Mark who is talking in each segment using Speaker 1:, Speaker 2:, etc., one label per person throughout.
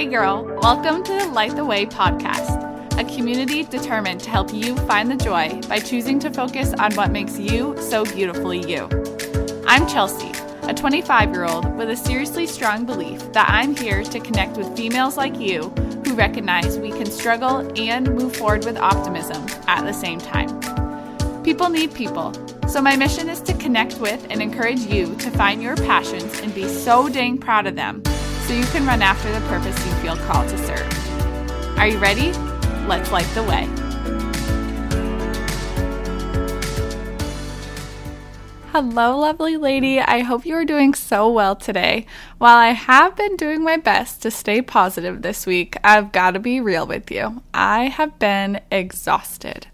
Speaker 1: Hey, girl, welcome to the Light the Way podcast, a community determined to help you find the joy by choosing to focus on what makes you so beautifully you. I'm Chelsea, a 25 year old with a seriously strong belief that I'm here to connect with females like you who recognize we can struggle and move forward with optimism at the same time. People need people, so my mission is to connect with and encourage you to find your passions and be so dang proud of them so you can run after the purpose you feel called to serve. Are you ready? Let's light the way. Hello, lovely lady. I hope you are doing so well today. While I have been doing my best to stay positive this week, I've got to be real with you. I have been exhausted.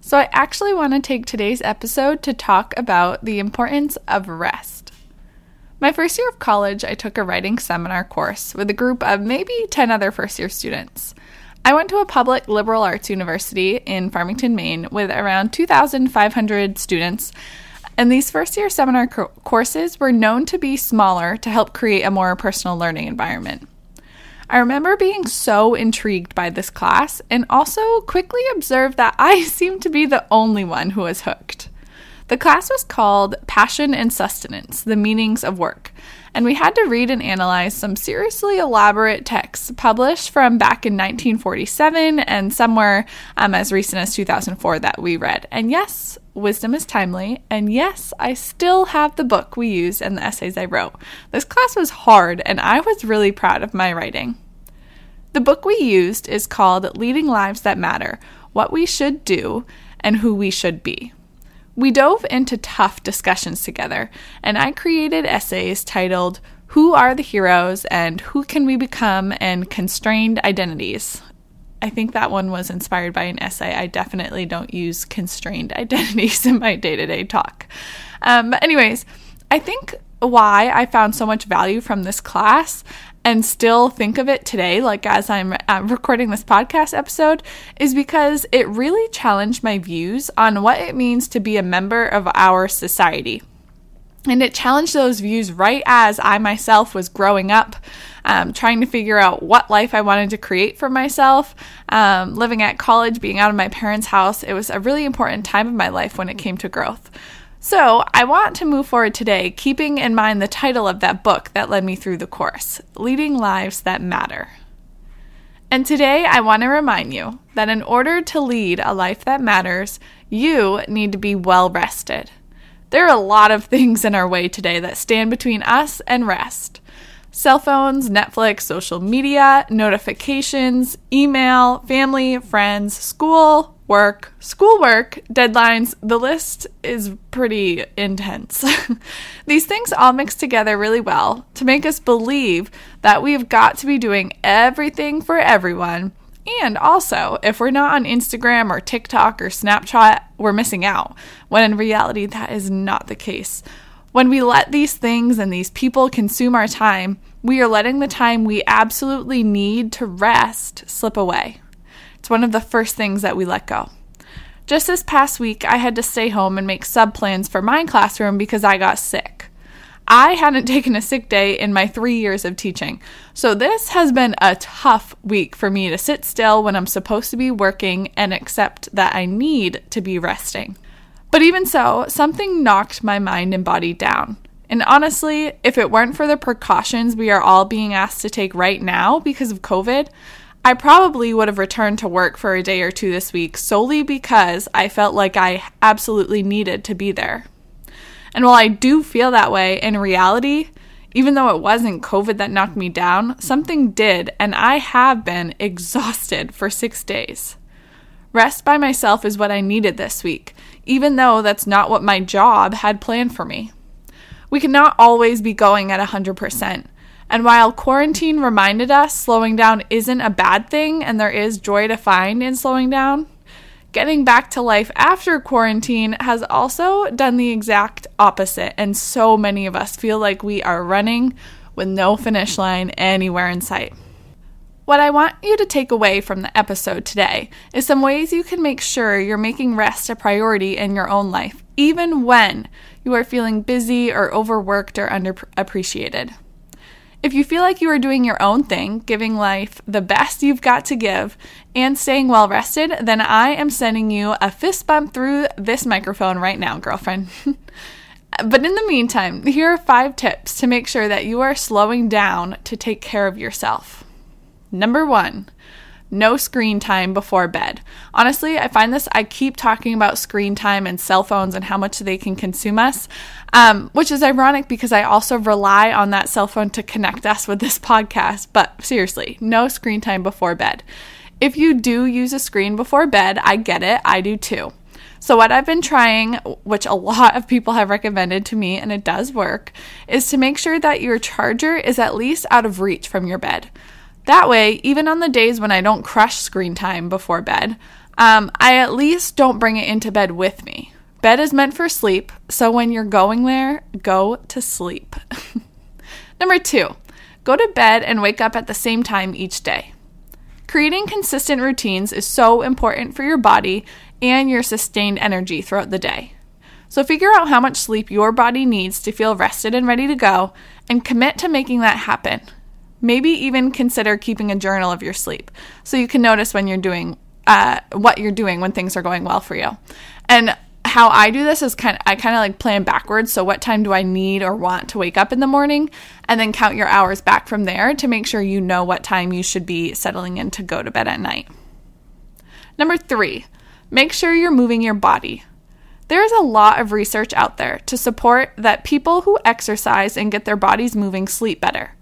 Speaker 1: So, I actually want to take today's episode to talk about the importance of rest. My first year of college, I took a writing seminar course with a group of maybe 10 other first year students. I went to a public liberal arts university in Farmington, Maine, with around 2,500 students, and these first year seminar co- courses were known to be smaller to help create a more personal learning environment. I remember being so intrigued by this class and also quickly observed that I seemed to be the only one who was hooked. The class was called Passion and Sustenance The Meanings of Work, and we had to read and analyze some seriously elaborate texts published from back in 1947 and somewhere um, as recent as 2004 that we read. And yes, wisdom is timely, and yes, I still have the book we used and the essays I wrote. This class was hard, and I was really proud of my writing. The book we used is called Leading Lives That Matter What We Should Do and Who We Should Be. We dove into tough discussions together, and I created essays titled Who Are the Heroes and Who Can We Become and Constrained Identities. I think that one was inspired by an essay. I definitely don't use constrained identities in my day to day talk. Um, but, anyways, I think why I found so much value from this class and still think of it today, like as I'm uh, recording this podcast episode, is because it really challenged my views on what it means to be a member of our society. And it challenged those views right as I myself was growing up, um, trying to figure out what life I wanted to create for myself. Um, living at college, being out of my parents' house, it was a really important time of my life when it came to growth. So, I want to move forward today, keeping in mind the title of that book that led me through the course Leading Lives That Matter. And today, I want to remind you that in order to lead a life that matters, you need to be well rested. There are a lot of things in our way today that stand between us and rest cell phones, Netflix, social media, notifications, email, family, friends, school, work, schoolwork, deadlines, the list is pretty intense. These things all mix together really well to make us believe that we've got to be doing everything for everyone. And also, if we're not on Instagram or TikTok or Snapchat, we're missing out, when in reality, that is not the case. When we let these things and these people consume our time, we are letting the time we absolutely need to rest slip away. It's one of the first things that we let go. Just this past week, I had to stay home and make sub plans for my classroom because I got sick. I hadn't taken a sick day in my three years of teaching, so this has been a tough week for me to sit still when I'm supposed to be working and accept that I need to be resting. But even so, something knocked my mind and body down. And honestly, if it weren't for the precautions we are all being asked to take right now because of COVID, I probably would have returned to work for a day or two this week solely because I felt like I absolutely needed to be there. And while I do feel that way, in reality, even though it wasn't COVID that knocked me down, something did, and I have been exhausted for six days. Rest by myself is what I needed this week, even though that's not what my job had planned for me. We cannot always be going at 100%. And while quarantine reminded us slowing down isn't a bad thing and there is joy to find in slowing down, getting back to life after quarantine has also done the exact opposite. And so many of us feel like we are running with no finish line anywhere in sight. What I want you to take away from the episode today is some ways you can make sure you're making rest a priority in your own life, even when you are feeling busy or overworked or underappreciated. If you feel like you are doing your own thing, giving life the best you've got to give, and staying well rested, then I am sending you a fist bump through this microphone right now, girlfriend. but in the meantime, here are five tips to make sure that you are slowing down to take care of yourself. Number one, no screen time before bed. Honestly, I find this, I keep talking about screen time and cell phones and how much they can consume us, um, which is ironic because I also rely on that cell phone to connect us with this podcast. But seriously, no screen time before bed. If you do use a screen before bed, I get it, I do too. So, what I've been trying, which a lot of people have recommended to me, and it does work, is to make sure that your charger is at least out of reach from your bed. That way, even on the days when I don't crush screen time before bed, um, I at least don't bring it into bed with me. Bed is meant for sleep, so when you're going there, go to sleep. Number two, go to bed and wake up at the same time each day. Creating consistent routines is so important for your body and your sustained energy throughout the day. So figure out how much sleep your body needs to feel rested and ready to go and commit to making that happen. Maybe even consider keeping a journal of your sleep so you can notice when you're doing uh, what you're doing when things are going well for you. And how I do this is kind of I kind of like plan backwards. So what time do I need or want to wake up in the morning and then count your hours back from there to make sure you know what time you should be settling in to go to bed at night. Number 3, make sure you're moving your body. There is a lot of research out there to support that people who exercise and get their bodies moving sleep better.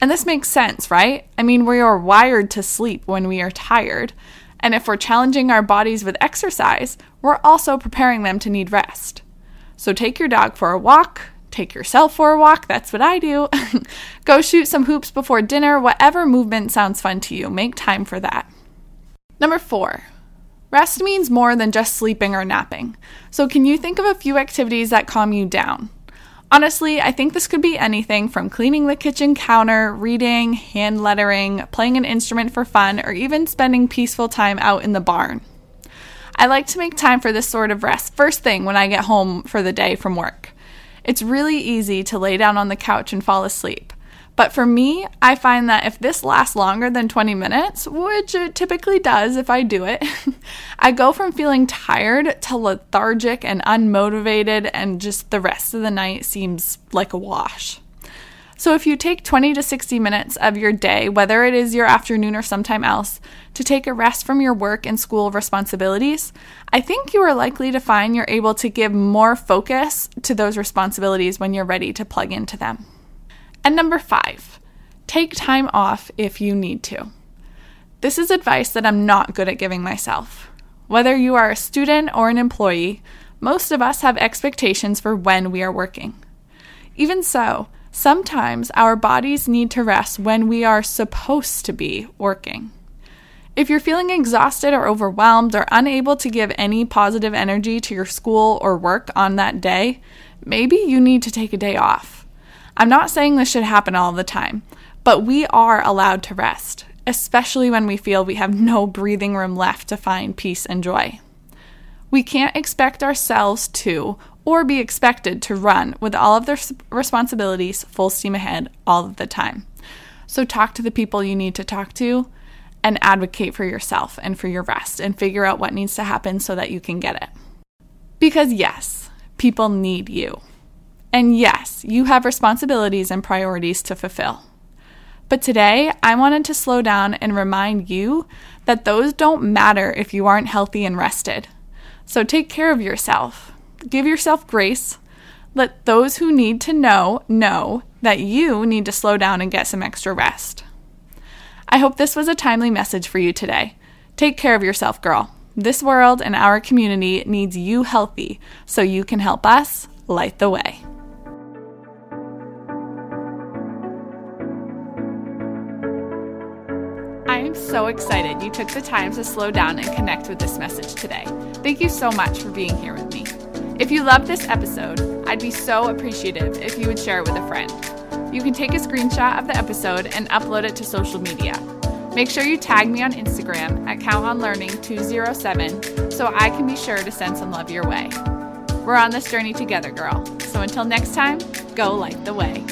Speaker 1: And this makes sense, right? I mean, we are wired to sleep when we are tired. And if we're challenging our bodies with exercise, we're also preparing them to need rest. So take your dog for a walk, take yourself for a walk, that's what I do. Go shoot some hoops before dinner, whatever movement sounds fun to you, make time for that. Number four, rest means more than just sleeping or napping. So, can you think of a few activities that calm you down? Honestly, I think this could be anything from cleaning the kitchen counter, reading, hand lettering, playing an instrument for fun, or even spending peaceful time out in the barn. I like to make time for this sort of rest first thing when I get home for the day from work. It's really easy to lay down on the couch and fall asleep. But for me, I find that if this lasts longer than 20 minutes, which it typically does if I do it, I go from feeling tired to lethargic and unmotivated, and just the rest of the night seems like a wash. So, if you take 20 to 60 minutes of your day, whether it is your afternoon or sometime else, to take a rest from your work and school responsibilities, I think you are likely to find you're able to give more focus to those responsibilities when you're ready to plug into them. And number five, take time off if you need to. This is advice that I'm not good at giving myself. Whether you are a student or an employee, most of us have expectations for when we are working. Even so, sometimes our bodies need to rest when we are supposed to be working. If you're feeling exhausted or overwhelmed or unable to give any positive energy to your school or work on that day, maybe you need to take a day off. I'm not saying this should happen all the time, but we are allowed to rest, especially when we feel we have no breathing room left to find peace and joy. We can't expect ourselves to or be expected to run with all of their responsibilities full steam ahead all of the time. So talk to the people you need to talk to and advocate for yourself and for your rest and figure out what needs to happen so that you can get it. Because yes, people need you. And yes, you have responsibilities and priorities to fulfill. But today, I wanted to slow down and remind you that those don't matter if you aren't healthy and rested. So take care of yourself. Give yourself grace. Let those who need to know know that you need to slow down and get some extra rest. I hope this was a timely message for you today. Take care of yourself, girl. This world and our community needs you healthy so you can help us light the way. I am so excited you took the time to slow down and connect with this message today. Thank you so much for being here with me. If you loved this episode, I'd be so appreciative if you would share it with a friend. You can take a screenshot of the episode and upload it to social media. Make sure you tag me on Instagram at CountOnLearning207 so I can be sure to send some love your way. We're on this journey together, girl. So until next time, go light the way.